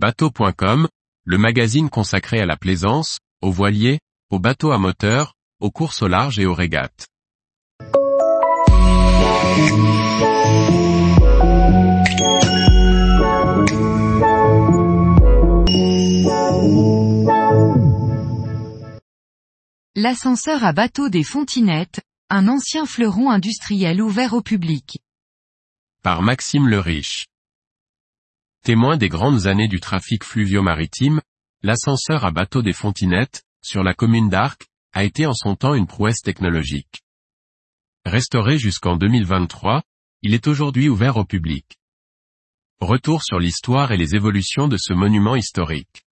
Bateau.com, le magazine consacré à la plaisance, aux voiliers, aux bateaux à moteur, aux courses au large et aux régates. L'ascenseur à bateau des Fontinettes, un ancien fleuron industriel ouvert au public. Par Maxime le Riche. Témoin des grandes années du trafic fluvio-maritime, l'ascenseur à bateau des Fontinettes, sur la commune d'Arc, a été en son temps une prouesse technologique. Restauré jusqu'en 2023, il est aujourd'hui ouvert au public. Retour sur l'histoire et les évolutions de ce monument historique.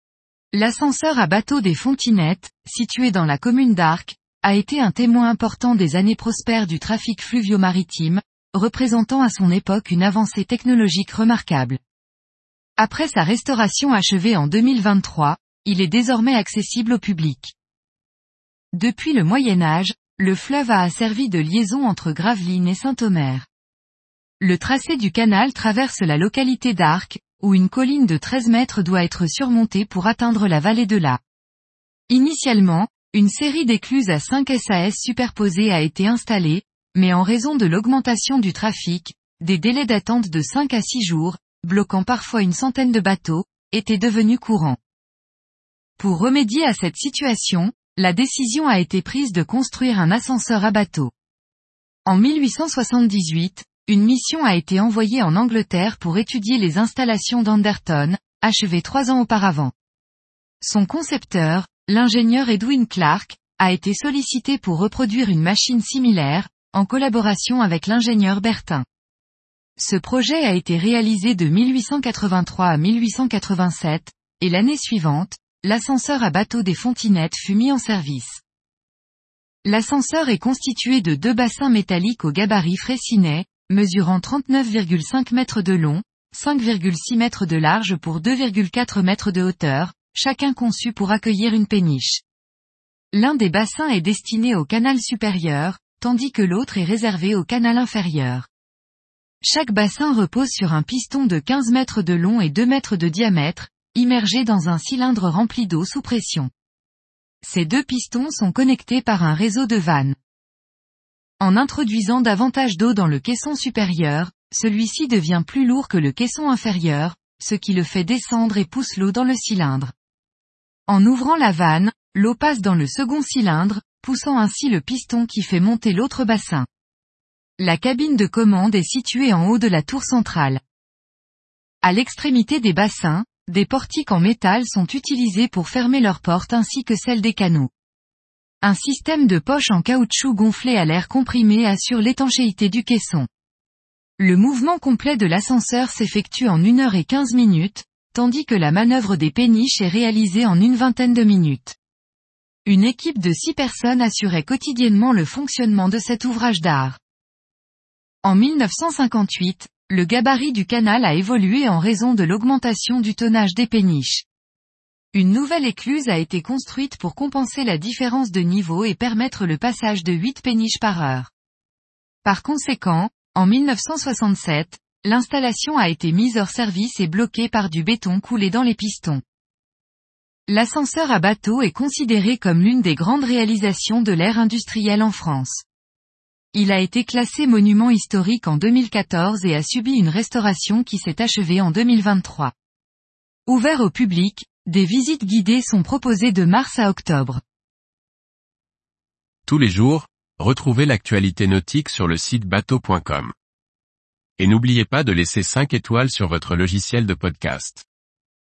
L'ascenseur à bateau des Fontinettes, situé dans la commune d'Arc, a été un témoin important des années prospères du trafic fluvio-maritime, représentant à son époque une avancée technologique remarquable. Après sa restauration achevée en 2023, il est désormais accessible au public. Depuis le Moyen Âge, le fleuve a servi de liaison entre Gravelines et Saint-Omer. Le tracé du canal traverse la localité d'Arc, où une colline de 13 mètres doit être surmontée pour atteindre la vallée de la. Initialement, une série d'écluses à 5 SAS superposées a été installée, mais en raison de l'augmentation du trafic, des délais d'attente de 5 à 6 jours, bloquant parfois une centaine de bateaux, étaient devenus courants. Pour remédier à cette situation, la décision a été prise de construire un ascenseur à bateau. En 1878, une mission a été envoyée en Angleterre pour étudier les installations d'Anderton, achevées trois ans auparavant. Son concepteur, l'ingénieur Edwin Clark, a été sollicité pour reproduire une machine similaire, en collaboration avec l'ingénieur Bertin. Ce projet a été réalisé de 1883 à 1887, et l'année suivante, l'ascenseur à bateau des Fontinettes fut mis en service. L'ascenseur est constitué de deux bassins métalliques au gabarit Fraissinet, mesurant 39,5 mètres de long, 5,6 mètres de large pour 2,4 mètres de hauteur, chacun conçu pour accueillir une péniche. L'un des bassins est destiné au canal supérieur, tandis que l'autre est réservé au canal inférieur. Chaque bassin repose sur un piston de 15 mètres de long et 2 mètres de diamètre, immergé dans un cylindre rempli d'eau sous pression. Ces deux pistons sont connectés par un réseau de vannes. En introduisant davantage d'eau dans le caisson supérieur, celui-ci devient plus lourd que le caisson inférieur, ce qui le fait descendre et pousse l'eau dans le cylindre. En ouvrant la vanne, l'eau passe dans le second cylindre, poussant ainsi le piston qui fait monter l'autre bassin. La cabine de commande est située en haut de la tour centrale. À l'extrémité des bassins, des portiques en métal sont utilisés pour fermer leurs portes ainsi que celles des canaux. Un système de poche en caoutchouc gonflé à l'air comprimé assure l'étanchéité du caisson. Le mouvement complet de l'ascenseur s'effectue en 1 heure et 15 minutes, tandis que la manœuvre des péniches est réalisée en une vingtaine de minutes. Une équipe de six personnes assurait quotidiennement le fonctionnement de cet ouvrage d'art. En 1958, le gabarit du canal a évolué en raison de l'augmentation du tonnage des péniches. Une nouvelle écluse a été construite pour compenser la différence de niveau et permettre le passage de 8 péniches par heure. Par conséquent, en 1967, l'installation a été mise hors service et bloquée par du béton coulé dans les pistons. L'ascenseur à bateau est considéré comme l'une des grandes réalisations de l'ère industrielle en France. Il a été classé monument historique en 2014 et a subi une restauration qui s'est achevée en 2023. Ouvert au public, des visites guidées sont proposées de mars à octobre. Tous les jours, retrouvez l'actualité nautique sur le site bateau.com. Et n'oubliez pas de laisser 5 étoiles sur votre logiciel de podcast.